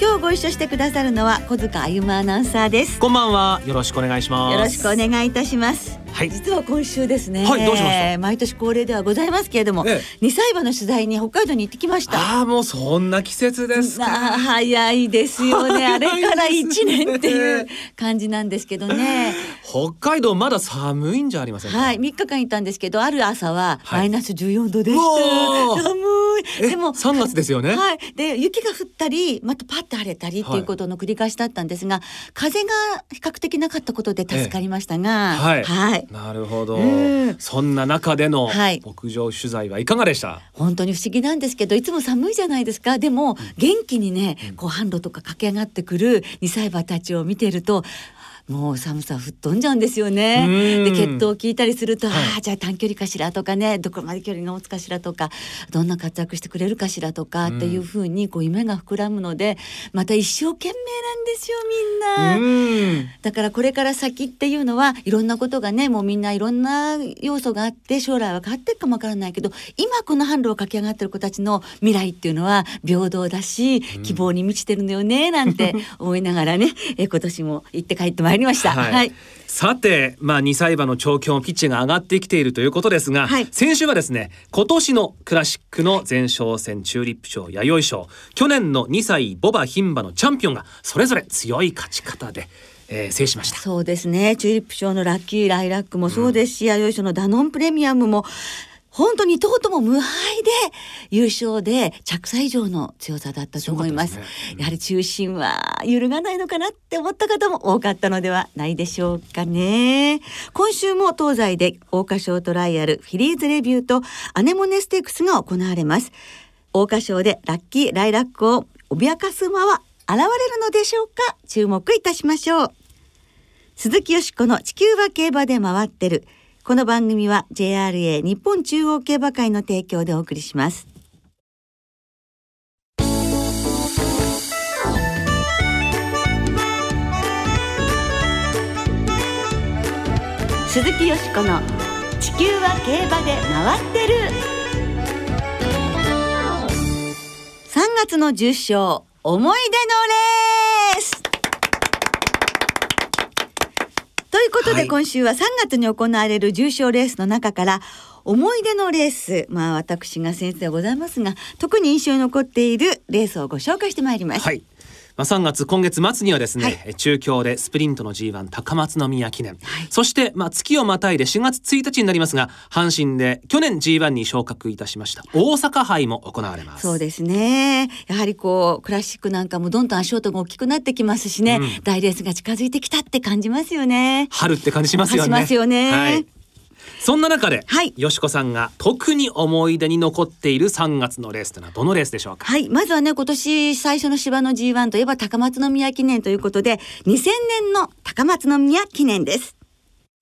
今日ご一緒してくださるのは小塚あゆまアナウンサーです。こんばんは。よろしくお願いします。よろしくお願いいたしますはい。実は今週ですね、はいどうしました？毎年恒例ではございますけれども、ええ。二歳馬の取材に北海道に行ってきました。ああもうそんな季節ですか。早いですよね。あれから一年っていう感じなんですけどね。北海道まだ寒いんじゃありませんか？はい3日間行ったんですけどある朝ははい。マイナス14度でした、ー。寒えいでも3月ですよね、はい、で雪が降ったりまたパッと晴れたりっていうことの繰り返しだったんですが、風が比較的なかったことで助かりましたが、はい。はい、なるほど。うん。そんな中でのはい。牧場取材はいかがでした、本当に不思議なんですけどいつも寒いじゃないですか。でも元気にねこう販路とか駆け上がってくる2歳馬たちを見てるともう寒さ吹っ飛んじゃうんですよね。うんで血統を聞いたりすると、はいああじゃあ短距離かしらとかねどこまで距離が持つかしらとかどんな活躍してくれるかしらとかっていうふうにこう夢が膨らむのでまた一生懸命なんですよみんな。うんだからこれから先っていうのはいろんなことがねもうみんないろんな要素があって将来は変わっていくかもわからないけど今この販路を駆け上がってる子たちの未来っていうのは平等だし希望に満ちてるのよねなんて思いながらねえ今年も行って帰ってまいりました。はい。さて、まあ、2歳馬の調教ピッチが上がってきているということですが、はい。先週はですね今年のクラシックの前哨戦チューリップ賞弥生賞。去年の2歳ボバ牝馬のチャンピオンがそれぞれ強い勝ち方で、えー制しました。そうですね。チューリップ賞のラッキーライラックもそうですし、弥生賞のダノンプレミアムも本当にとうとも無敗で優勝で着差以上の強さだったと思います。強かったですね。やはり中心は揺るがないのかなって思った方も多かったのではないでしょうかね。今週も東西で桜花賞トライアルフィリーズレビューとアネモネステークスが行われます。桜花賞でラッキーライラックを脅かす馬は現れるのでしょうか？注目いたしましょう。鈴木よしこの地球は競馬で回ってる。この番組は JRA 日本中央競馬会の提供でお送りします。鈴木よしこの地球は競馬で回ってる。3月の10勝思い出のレースということで、はい今週は3月に行われる重賞レースの中から思い出のレースまあ私が先生でございますが特に印象に残っているレースをご紹介してまいります。はい。まあ、3月今月末にはですね、はい。え中京でスプリントの G1 高松宮記念、はい。そしてまあ月をまたいで4月1日になりますが阪神で去年 G1 に昇格いたしました。大阪杯も行われます。そうですね。やはりこうクラシックなんかもどんどん足音が大きくなってきますしね、うん。大レースが近づいてきたって感じますよね。春って感じしますよね。しますよね。はいそんな中で、はい。よしこさんが特に思い出に残っている3月のレースというのはどのレースでしょうか？はい。まずはね、今年最初の芝の G1 といえば高松宮記念ということで、2000年の高松宮記念です。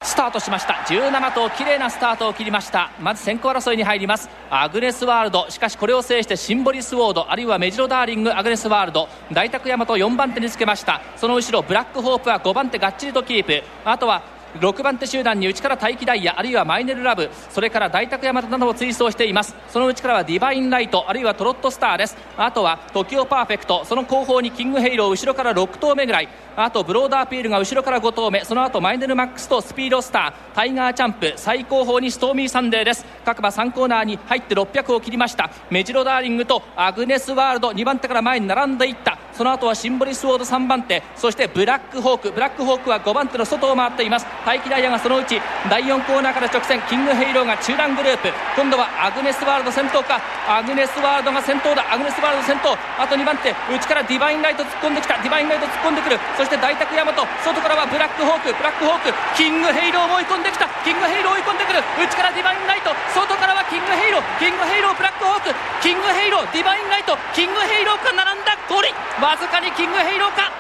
スタートしました。17頭綺麗なスタートを切りました。まず先行争いに入ります。アグネスワールド。しかしこれを制してシンボリスウォード。あるいはメジロダーリング。アグネスワールド。大沢大和4番手につけました。その後ろブラックホープは5番手がっちりとキープ。あとは6番手集団に内からタイキダイヤあるいはマイネルラブそれから大沢大和などを追走しています。その内からはディバインライトあるいはトロットスターです。あとはトキオパーフェクトその後方にキングヘイロー後ろから6頭目ぐらい。あとブロードアピールが後ろから5頭目。その後マイネルマックスとスピードスタータイガーチャンプ最後方にストーミーサンデーです。各馬3コーナーに入って600を切りました。メジロダーリングとアグネスワールド2番手から前に並んでいった。その後はシンボリスウォード3番手そしてブラックホーク。ブラックホークは5番手の外を回っています。タイキダイヤがそのうち第4コーナーから直線キングヘイローが中団グループ。今度はアグネスワールド先頭か。アグネスワールドが先頭だ。アグネスワールド先頭。あと2番手内からディバインライト突っ込んできた。ディバインライト突っ込んでくる。そして大沢大和。外からはブラックホーク。ブラックホークキングヘイローも追い込んできた。キングヘイロー追い込んでくる。内からディバインライト。外からはキングヘイロー。キングヘイローブラックホーク。キングヘイローディバインライト。キングヘイローが並んだ。ゴールインわずかにキングヘイローか？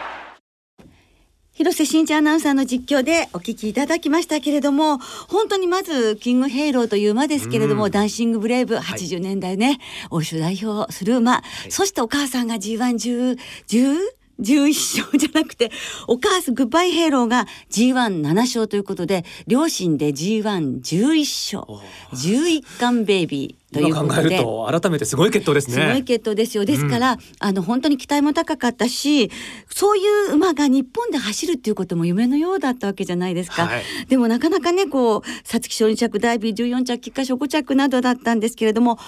広瀬真一アナウンサーの実況でお聞きいただきましたけれども、本当にまず、キングヘイローという馬ですけれども、うん。ダンシングブレイブ、80年代ね、欧州代表する馬、そしてお母さんが G110、10? 11勝じゃなくて、お母さん、グッバイヘイローが G17 勝ということで、両親で G111 勝、11冠ベイビー今考え。ると改めてすごい血統ですね。すごい血統ですよ。ですから、あの本当に期待も高かったし、そういう馬が日本で走るっていうことも夢のようだったわけじゃないですか。はいでもなかなかね、こう、皐月賞2着、ダイビー14着、菊花賞5着などだったんですけれども、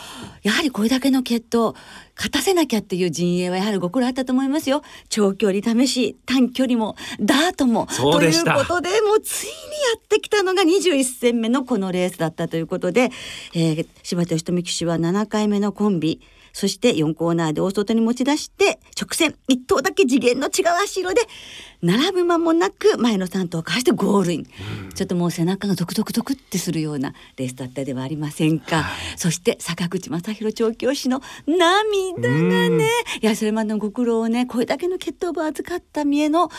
やはりこれだけの決闘、勝たせなきゃっていう陣営はやはりご苦労あったと思いますよ。長距離試し、短距離も、ダートも。ということで、もうついにやってきたのが21戦目のこのレースだったということで、えー、柴田仁美騎手は7回目のコンビ、そして4コーナーで大外に持ち出して、直線、1頭だけ次元の違う足色で、並ぶ間もなく前の3頭をかわしてゴールイン。ちょっともう背中がゾクゾクゾクってするようなレースだったではありませんか。そして坂口正弘調教師の涙がね、いや、それまでのご苦労をね、これだけの血統を預かった見えの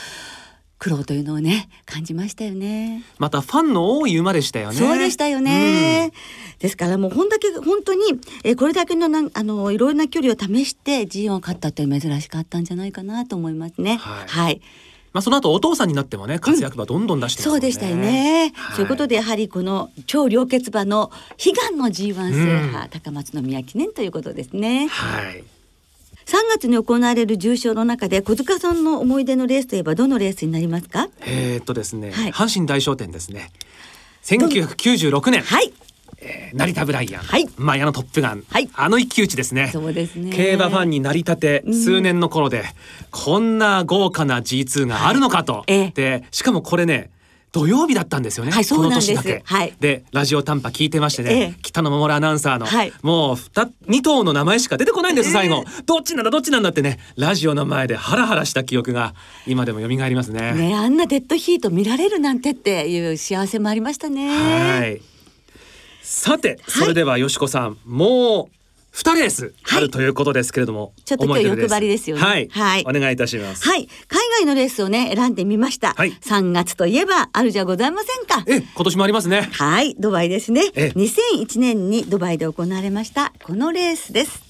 苦労というのをね、感じましたよね。またファンの多い馬でしたよね。そうでしたよね。ですからもうほんだけ本当に、えーこれだけのなんあのいろいろな距離を試して G1 を勝ったという珍しかったんじゃないかなと思いますね。はいはいまあその後お父さんになってもね活躍馬どんどん出してますもんね。そうでしたよね、はいそういうことでやはりこの超良血馬の悲願の G1 制覇、高松宮記念ということですね。はい。3月に行われる重賞の中で小塚さんの思い出のレースといえばどのレースになりますか？えーっとですね、はい。阪神大商店ですね。1996年、はい。えー成田ブライアン、はい。マヤのトップガン、はい。あの一騎打ちですね。そうですね。競馬ファンになりたて数年の頃で、こんな豪華な G2 があるのかと、ええ。でしかもこれね土曜日だったんですよね、はいそうなんです。この年だけ、はい。でラジオ短波聞いてましてね、ええ。北野守アナウンサーの、はい。もう 2, 二頭の名前しか出てこないんです最後、どっちなんだどっちなんだってねラジオの前でハラハラした記憶が今でも蘇りますね。ねあんなデッドヒート見られるなんてっていう幸せもありましたね。はい。さて、それではよしこさん、もう二レースあるということですけれども、ちょっと今日欲張りですよねはい、はいお願いいたします。はい。海外のレースをね、選んでみました。はい3月といえばあるじゃございませんか。え、今年もありますね。はい。ドバイですね。ええ2001年にドバイで行われました、このレースです。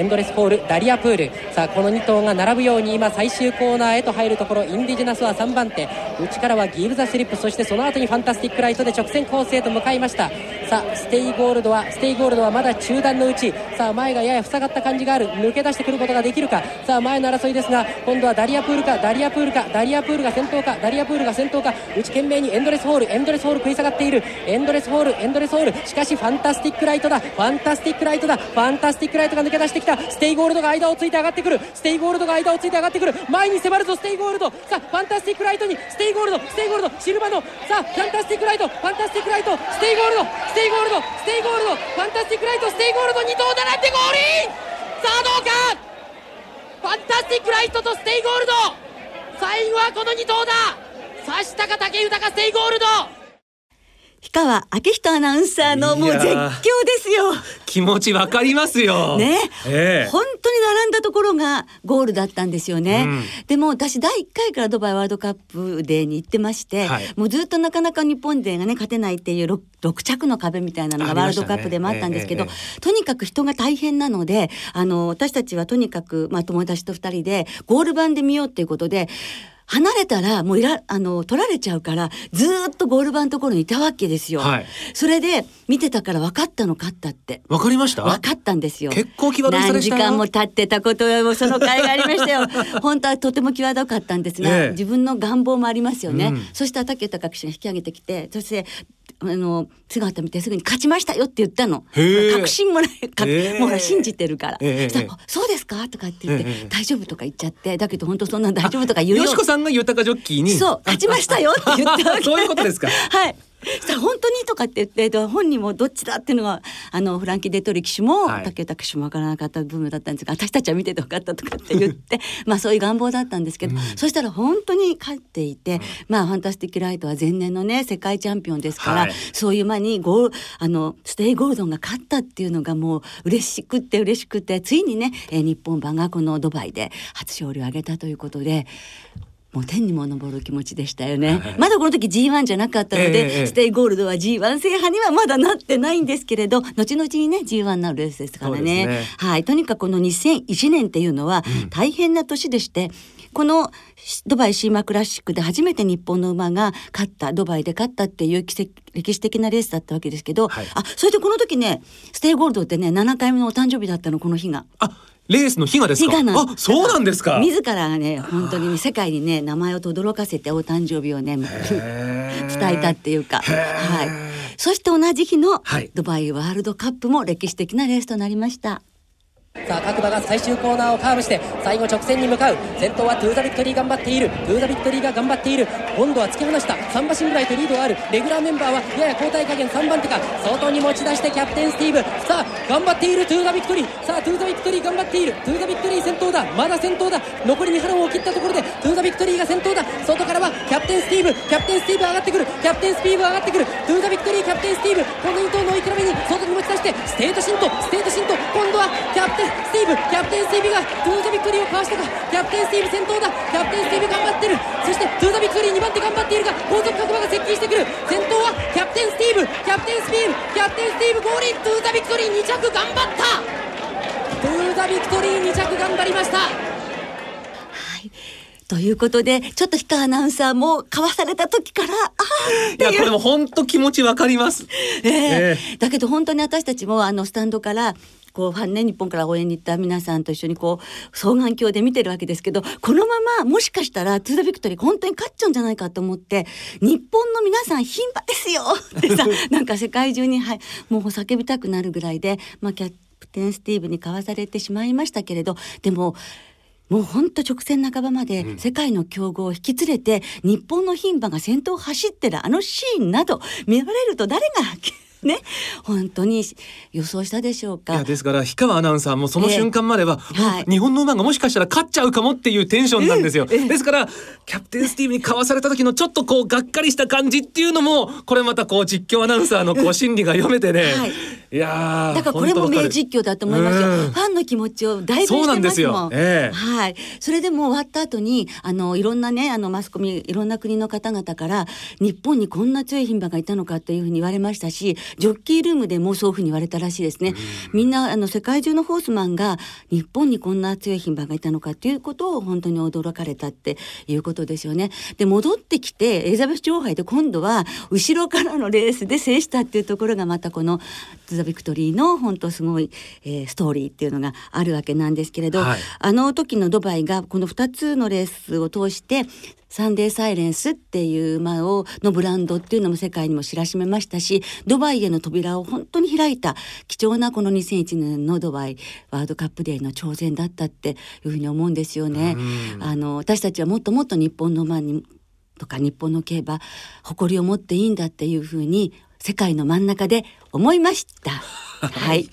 エンドレスホールダリアプールさあこの2頭が並ぶように今最終コーナーへと入るところインディジェナスは3番手内からはギブ・ザ・スリップそしてその後にファンタスティック・ライトで直線コースへと向かいましたさあステイゴールドはステイゴールドはまだ中団のうちさあ前がやや塞がった感じがある。抜け出してくることができるか。さあ前の争いですが今度はダリアプールかダリアプールかダリアプールが先頭かダリアプールが先頭か。内懸命にエンドレスホールエンドレスホール食い下がっている。エンドレスホールエンドレスホール。しかしファンタスティック・ライトだ。ファンタスティック・ライトだ。ファンタスティック・ライトが抜け出してきた。ステイゴールドが間をついて上がってくる。ステイゴールドが間をついて上がってくる。前に迫るぞステイゴールド。さあファンタスティック・ライトにステイゴールドステイゴールド。シルバのさあファンタスティック・ライト。ファンタスティック・ライト。ステイゴールド。テイゴールドステイゴールドファンタスティック・ライトステイゴールド2頭並んでゴールイン。さあどうか？ファンタスティック・ライトとステイゴールド。最後はこの2頭だ。刺したか武豊ステイゴールド。檜川彰人アナウンサーのもう絶叫ですよ。気持ちわかりますよ。ね、ええ本当に並んだところがゴールだったんですよね。うんでも私第1回からドバイワールドカップデーに行ってまして、はいもうずっとなかなか日本勢がね勝てないっていう 6, 6着の壁みたいなのがワールドカップでもあったんですけど、ありましたねとにかく人が大変なのであの私たちはとにかく、まあ、友達と2人でゴール板で見ようっていうことで。離れたらもういらあの取られちゃうからずーっとゴール板のところにいたわけですよ。はいそれで見てたから分かったの勝ったって。わかりました？分かったんですよ。結構際ど何時間も経ってたことはその甲斐がありましたよ。本当はとても際どかったんですが、ええ自分の願望もありますよね。うんそしたら竹豊騎手が引き上げてきて、そしてあの姿見てすぐに勝ちましたよって言ったの。確信もない、かええもう信じてるから。ええそうですか？とかって言って、ええ大丈夫とか言っちゃって、だけど本当そんな大丈夫とか言うよよしこさんが豊ジョッキーに。そう、勝ちましたよって言ったわけ。そういうことですか。はい。そしたら本当にとかって言ってで本人もどっちだっていうのがあのフランキー・デトリ騎手も、はい。竹豊騎手も分からなかった部分だったんですが私たちは見てて分かったとかって言って まあそういう願望だったんですけど、そしたら本当に勝っていて、まあファンタスティック・ライトは前年のね世界チャンピオンですから、はい。そういう馬にゴールあのステイ・ゴールドンが勝ったっていうのがもう嬉しくって嬉しくてついにね、えー日本馬がこのドバイで初勝利を挙げたということでもう天にも昇る気持ちでしたよね。まだこの時 G1 じゃなかったので、ええステイゴールドは G1 制覇にはまだなってないんですけれど、後々にね G1 なるレースですからね。ねはい、とにかくこの2001年っていうのは大変な年でして、このドバイシーマクラシックで初めて日本の馬が勝ったドバイで勝ったっていう奇跡歴史的なレースだったわけですけど、はいあそれでこの時ねステイゴールドってね7回目のお誕生日だったのこの日が。あレースの日がですか？あそうなんですか。自らがね本当にね世界にね名前を轟かせてお誕生日をね 伝えたっていうか、はい、そして同じ日のはい。ドバイワールドカップも歴史的なレースとなりました。さあ各馬が最終コーナーをカーブして最後直線に向かう。先頭はトゥーザビクトリー頑張っている。トゥーザビクトリーが頑張っている。今度は突き放した。3馬身ぐらいとリードがある。レギュラーメンバーはやや後退加減3番手か。外に持ち出してキャプテンスティーブ。さあ頑張っている。トゥーザビクトリー。さあトゥーザビクトリー頑張っている。トゥーザビクトリー先頭だ。まだ先頭だ。残り2ハロンを切ったところでトゥーザビクトリーが先頭だ。外からはキャプテンスティーブ。キャプテンスティーブ上がってくる。キャプテンスティーブ上がってくる。トゥーザビクトリーキャプテンスティーブ。この2頭の追い比べに外に持ち出してステートシント。ステートシント。今度はキャプテンスティーブキャプテンスティーブがトゥーザビクトリーをかわしたか。キャプテンスティーブ先頭だ。キャプテンスティーブ頑張ってる。そしてトゥーザビクトリー2番手頑張っているが後続各馬が接近してくる。先頭はキャプテンスティーブ。キャプテンスティーブキャプテンスティーブゴールイン。トゥーザビクトリー2着頑張った。トゥーザビクトリー2着頑張りました。はい。ということでちょっと檜川アナウンサーもかわされた時からあーっていやこれも本当気持ちわかります。え。ええ。だけど本当に私たちもあのスタンドからこうファンね日本から応援に行った皆さんと一緒にこう双眼鏡で見てるわけですけどこのままもしかしたらトゥーザビクトリー本当に勝っちゃうんじゃないかと思って日本の皆さん牝馬ですよ ってさ なんか世界中に、はい、もう叫びたくなるぐらいで、まあ、キャプテンスティーブにかわされてしまいましたけれどでももう本当直線半ばまで世界の強豪を引き連れて、日本の牝馬が先頭を走ってるあのシーンなど見られると誰がね。本当に予想したでしょういかや。ですから氷川アナウンサーもその瞬間までは、ええはい。日本の馬がもしかしたら勝っちゃうかもっていうテンションなんですよ、ええですからキャプテンスティーブにかわされた時のちょっとこうがっかりした感じっていうのもこれまたこう実況アナウンサーのこう心理が読めてね、はい。いやーだからこれも名実況だと思いますよ。うん。ファンの気持ちをだいぶそうなんでしてますすもん。よ。ええ。はい。それでもう終わった後にあのいろんなねあのマスコミいろんな国の方々から日本にこんな強い牝馬がいたのかというふうに言われましたし、ジョッキールームでもそういうふうに言われたらしいですね。みんなあの世界中のホースマンが日本にこんな強い牝馬がいたのかということを本当に驚かれたっていうことですよね。で戻ってきてエリザベス女王杯で今度は後ろからのレースで制したっていうところがまたこのザ・ビクトリーの本当すごい、えーストーリーっていうのがあるわけなんですけれど、はいあの時のドバイがこの2つのレースを通してサンデーサイレンスっていう馬をのブランドっていうのも世界にも知らしめましたしドバイへの扉を本当に開いた貴重なこの2001年のドバイワールドカップデーの挑戦だったっていうふうに思うんですよね。うんあの私たちはもっともっと日本の馬にとか日本の競馬誇りを持っていいんだっていうふうに世界の真ん中で思いました。はい。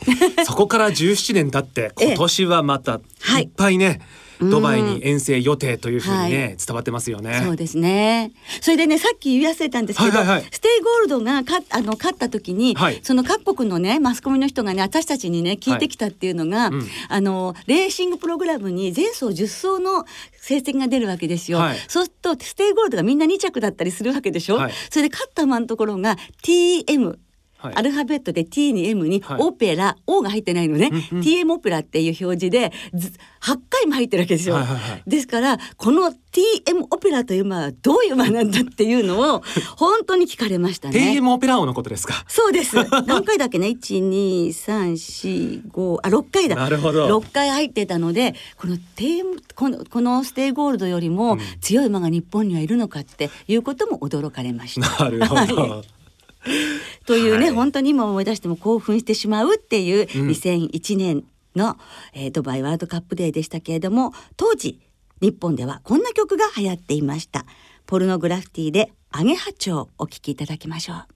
そこから17年経って ええ今年はまたはいいっぱいね、うんドバイに遠征予定というふうにね、はい。伝わってますよね。そうですね。それでね、さっき言い忘れたんですけど、はいはいはい。ステイゴールドがかあの勝った時に、はい。その各国のねマスコミの人がね私たちにね聞いてきたっていうのが、うん。あのレーシングプログラムに前走10走の成績が出るわけですよ。はい。そうするとステイゴールドがみんな2着だったりするわけでしょ？はい。それで勝った馬のところが TM はいアルファベットで T に M にはいオペラ、O が入ってないのね、うんうん TM オペラっていう表示でず8回も入ってるわけですよ。はいはいはいですからこの TM オペラという馬はどういう馬なんだっていうのを 本当に聞かれましたね。TM オペラオーのことですか？そうです。何回だっけね、一二三四五あ六回だ。なるほど六回入ってたので、この TM このこのステイゴールドよりも強い馬が日本にはいるのかっていうことも驚かれました。なるほど。はい というね、はい。本当に今思い出しても興奮してしまうっていううん。2001年の、えードバイワールドカップデーでしたけれども当時日本ではこんな曲が流行っていました。ポルノグラフィティでアゲハチョウお聴きいただきましょう。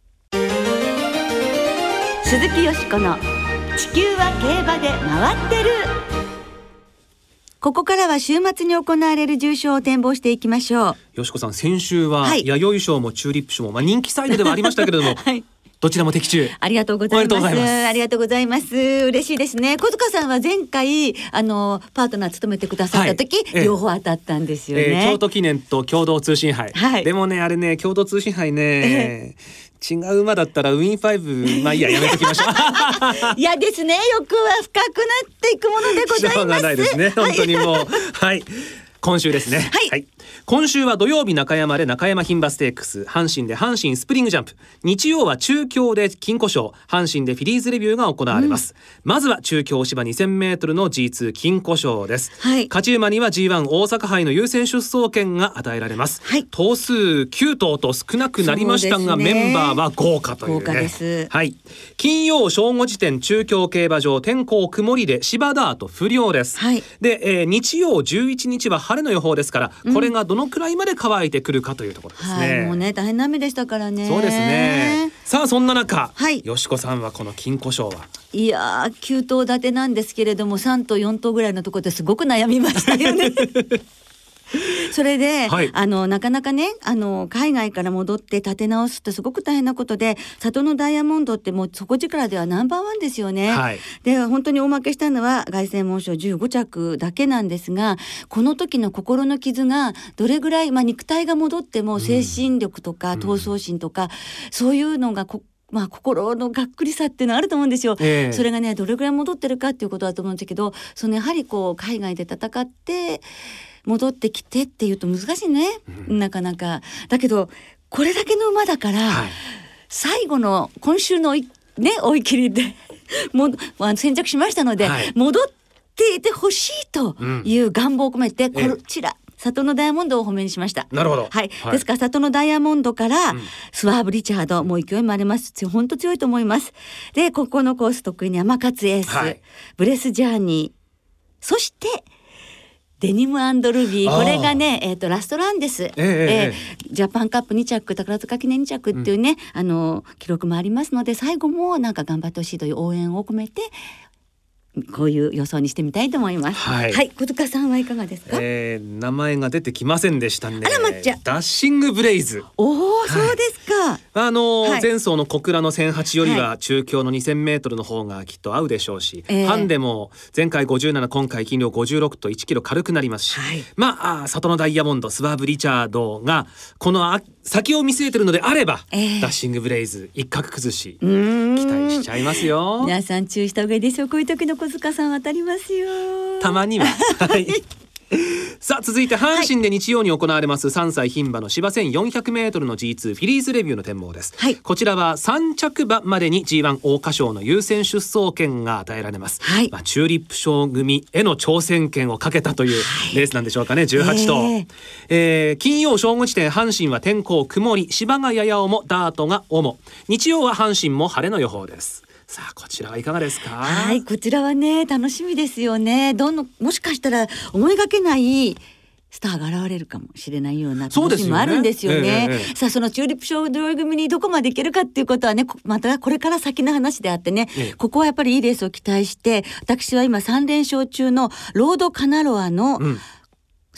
鈴木淑子の地球は競馬で回ってるここからは週末に行われる重賞を展望していきましょう。よしこさん先週ははい。弥生賞もチューリップ賞もまあ人気サイドではありましたけれども、はい。どちらも的中。ありがとうございます。ありがとうございます。嬉しいですね。小塚さんは前回あのパートナー務めてくださった時、はい。ええ。両方当たったんですよね。えー京都記念と共同通信杯、はい。でもねあれね共同通信杯ね、違う馬だったらウィンファイブまあいいややめときましょう。いやですね。欲は深くなっていくものでございます。しょうがないですね本当にもう。はい。今週ですね。はい今週は土曜日中山で中山牝馬ステークス阪神で阪神スプリングジャンプ。日曜は中京で金庫賞阪神でフィリーズレビューが行われます、まずは中京芝 2000m の G2 金庫賞です、はい。勝ち馬には G1 大阪杯の優先出走権が与えられます、はい。頭数9頭と少なくなりましたが、ね。メンバーは豪華というね。豪華です。はい。金曜正午時点中京競馬場天候曇りで芝ダート不良です、はい。で、えー日曜11日は晴れの予報ですからこれがどのくらいまで乾いてくるかというところですね、はい、もうね大変な雨でしたからね。そうですねさあそんな中、はいよしこさんはこの金庫賞はいやー9頭立てなんですけれども3頭4頭ぐらいのところですごく悩みましたよね。それで、はい。あのなかなかねあの海外から戻って立て直すってすごく大変なことで里のダイヤモンドってもう底力ではナンバーワンですよね。はい。で本当に大負けしたのは凱旋門賞15着だけなんですがこの時の心の傷がどれぐらい、まあ、肉体が戻っても精神力とか闘争心とか、そういうのがこまあ、心のがっくりさっていうのはあると思うんですよ。ええ。それがねどれぐらい戻ってるかっていうことだと思うんですけどそのやはりこう海外で戦って戻ってきてっていうと難しいね、なかなか。だけどこれだけの馬だから、はい。最後の今週のいね追い切りで もうあの先着しましたので、はい。戻っていてほしいという願望を込めて、こえ。えちら里のダイヤモンドをお褒めにしました。なるほど。はい、はい。ですから里のダイヤモンドから、スワーブ・リチャードもう勢いもあります。強本当強いと思います。でここのコース得意に山勝エース、はい。ブレス・ジャーニー。そしてデニムルビー。これがね、えー、とラストランです、ええジャパンカップ2着宝塚記念2着っていうね、あの記録もありますので最後もなんか頑張ってほしいという応援を込めてこういう予想にしてみたいと思います。はい。小塚さんはいかがですか？えー名前が出てきませんでしたね。あらまっちゃダッシングブレイズ。おお、そうですか。あのーはい。前走の小倉の1008よりはは中京の2000メートルの方がきっと合うでしょうし、ええハンデも前回57今回斤量56と1キロ軽くなりますし、はい。まあ里のダイヤモンドスワーブ・リチャードがこのあ先を見据えてるのであれば、ええダッシングブレイズ一角崩し期待しちゃいますよ。皆さん注意した方がいいですよ。こういう時の小塚さん当たりますよ。たまには。はい。さあ続いて阪神で日曜に行われます。3歳牝馬の芝 1400m の G2 フィリーズレビューの展望です、はい。こちらは3着馬までに G1 桜花賞の優先出走権が与えられます、はい。まあ、チューリップ賞組への挑戦権をかけたというレースなんでしょうかね。18頭、ええ。えー金曜正午時点阪神は天候曇り芝がやや重ダートが重。日曜は阪神も晴れの予報ですさあこちらはいかがですか？はい、こちらはね、楽しみですよね。どんどん、もしかしたら思いがけない。スターが現れるかもしれないような楽しみもあるんですよね。ええええさあそのチューリップ賞同組にどこまでいけるかっていうことはねこまたこれから先の話であってね、ええここはやっぱりいいレースを期待して私は今3連勝中のロードカナロアのうん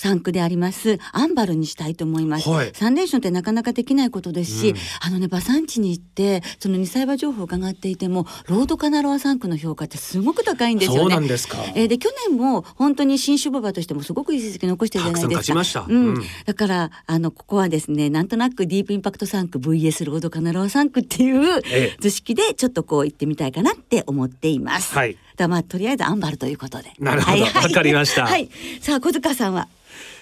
3区でありますアンバルにしたいと思います。はい3連勝ってなかなかできないことですし、うんあのね馬産地に行ってその2歳馬情報を伺っていてもロードカナロア3区の評価ってすごく高いんですよね。そうなんですかえーで去年も本当に新種馬場としてもすごくいい成績残してるじゃないですか。たくさん勝ちましたうんうんだからあのここはですねなんとなくディープインパクト3区 VS ロードカナロア3区っていうええ図式でちょっとこう行ってみたいかなって思っています。はいだまあとりあえずアンバルということで。なるほどはいはいわかりました はい。さあ小塚さんは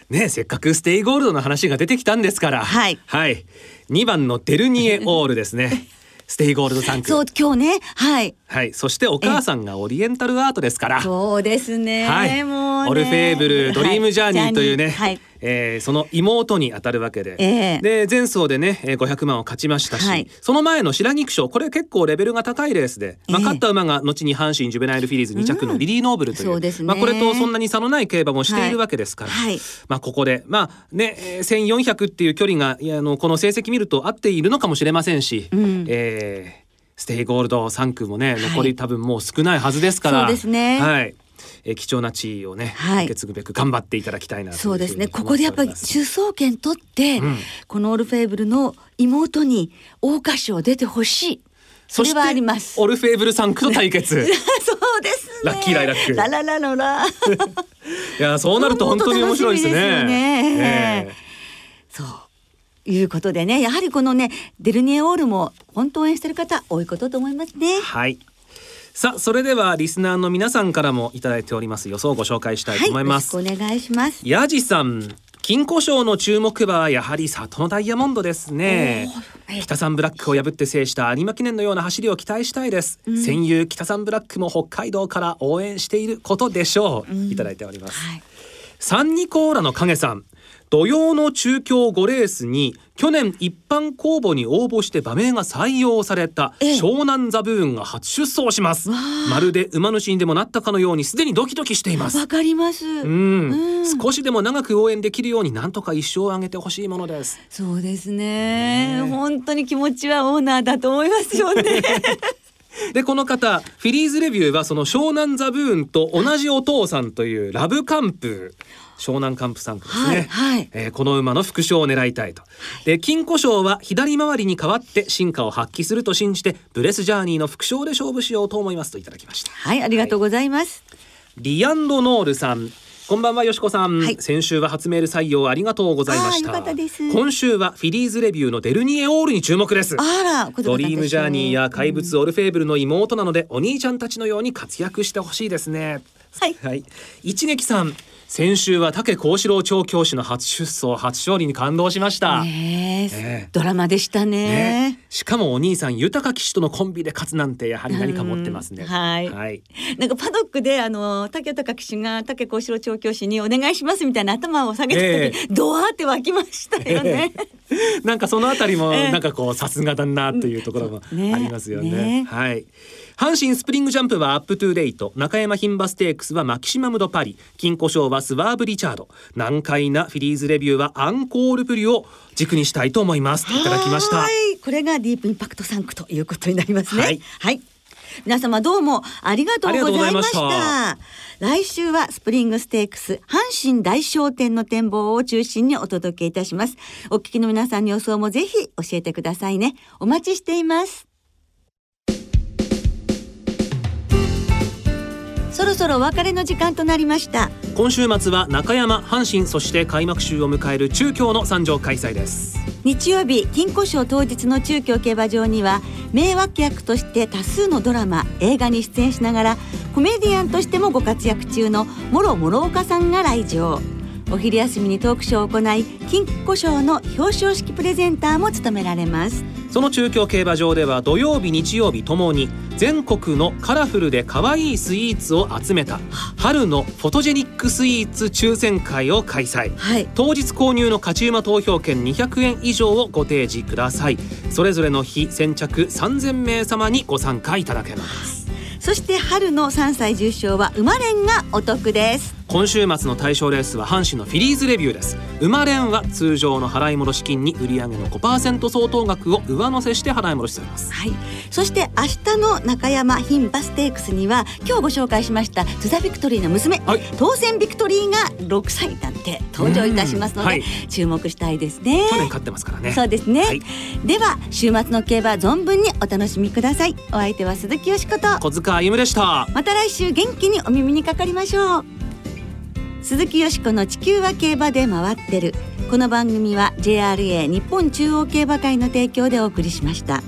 ねせっかくステイゴールドの話が出てきたんですから。はい。はい、2番のデルニエ オールですね。ステイゴールド産駒そう今日ね。はい。はい。そしてお母さんがオリエンタルアートですから。そうですね。はい、もうね。オルフェーブルドリームジャーニーというね、はい。えーその妹に当たるわけで、ええ。で前走でねえー500万を勝ちましたし、はい。その前の白菊賞これ結構レベルが高いレースで、まあ、ええ勝った馬が後に阪神ジュベナイルフィリーズ2着のリリー・ノーブルという,、そうですね。まあ、これとそんなに差のない競馬もしているわけですから、はい。はい。まあ、ここでまあねえー1400っていう距離がいやあのこの成績見ると合っているのかもしれませんし、ん。えーステイゴールド3区もねい残り多分もう少ないはずですから、そうですね。はいえー貴重な地位をね、はい。受け継ぐべく頑張っていただきたいなそうですね。ここでやっぱり思ております出走権取って、うんこのオルフェーブルの妹に桜花賞出てほしい。それはあります。オルフェーブル3区と対決。そうですね。ラッキーライラック。ラララララ。いやそうなると本当に面白いですね。ね。ええ。そう。いうことでねやはりこのねデルニエオールも本当応援してる方多いことと思いますね。はいさあそれではリスナーの皆さんからもいただいております予想をご紹介したいと思います、はい、お願いします。ヤジさん金庫賞の注目馬はやはり里のダイヤモンドですね。おー北三ブラックを破って制した有馬記念のような走りを期待したいです、戦友北三ブラックも北海道から応援していることでしょう、いただいております、はい。サンニコーラの影さん土曜の中京5レースに去年一般公募に応募して馬名が採用されたええ。湘南ザブーンが初出走します。まるで馬主にでもなったかのようにすでにドキドキしています。わかります、うん、うん。少しでも長く応援できるようになんとか一生を挙げてほしいものです。そうですね。本当に気持ちはオーナーだと思いますよね でこの方フィリーズレビューはその湘南ザブーンと同じお父さんというラブカンプ湘南カンプ3区ですね、はいはい。えーこの馬の副賞を狙いたいと。で金庫賞は左回りに代わって進化を発揮すると信じてブレスジャーニーの副賞で勝負しようと思いますといただきました。はいありがとうございます、リアンドノールさんこんばんはよしこさん、はい。先週は初メール採用ありがとうございました。あーよかったです。今週はフィリーズレビューのデルニエオールに注目です。あらドリームジャーニーや怪物オルフェーブルの妹なので、お兄ちゃんたちのように活躍してほしいですね。はい。はい。一撃さん。先週は竹幸四郎調教師の初出走初勝利に感動しました。ねえねえドラマでしたねねしかもお兄さん豊騎手とのコンビで勝つなんてやはり何か持ってますね。うんはいはい。なんかパドックであの竹豊騎手が竹幸四郎調教師にお願いしますみたいな頭を下げた時、えドワーって湧きましたよね。なんかそのあたりも ええなんかこうさすがだなというところもねありますよね。ねはい。阪神スプリングジャンプはアップトゥーデイト中山牝馬ステークスはマキシマムドパリ金鯱賞はスワーヴリチャード難解なフィリーズレビューはアンコールプリュを軸にしたいと思いますいただきましたはい、これがディープインパクト産駒ということになりますね。ははいい。皆様どうもありがとうございました。来週はスプリングステークス阪神大賞典の展望を中心にお届けいたします。お聞きの皆さんの予想もぜひ教えてくださいね。お待ちしています。そろそろお別れの時間となりました。今週末は中山阪神そして開幕週を迎える中京の参上開催です日曜日金庫賞当日の中京競馬場には名脇役として多数のドラマ映画に出演しながらコメディアンとしてもご活躍中の諸諸岡さんが来場お昼休みにトークショーを行い金庫賞の表彰式プレゼンターも務められます。その中京競馬場では土曜日日曜日ともに全国のカラフルで可愛いスイーツを集めた春のフォトジェニックスイーツ抽選会を開催。はい。当日購入の勝ち馬投票券200円以上をご提示ください。それぞれの日先着3000名様にご参加いただけますそして春の3歳重賞は馬連がお得です。今週末の対象レースは阪神のフィリーズレビューです。馬連は通常の払い戻し金に売上の5%相当額を上乗せして払い戻しされます。はい、そして明日の中山牝馬ステークスには今日ご紹介しましたズザビクトリーの娘、はい。当選ビクトリーが6歳なんて登場いたしますので、うん。はい。注目したいですね。去年勝ってますからね。そうですね、はい。では週末の競馬存分にお楽しみください。お相手は鈴木よしこと。小塚歩夢でした。また来週元気にお耳にかかりましょう。鈴木よしこの地球は競馬で回ってる。この番組は JRA 日本中央競馬会の提供でお送りしました。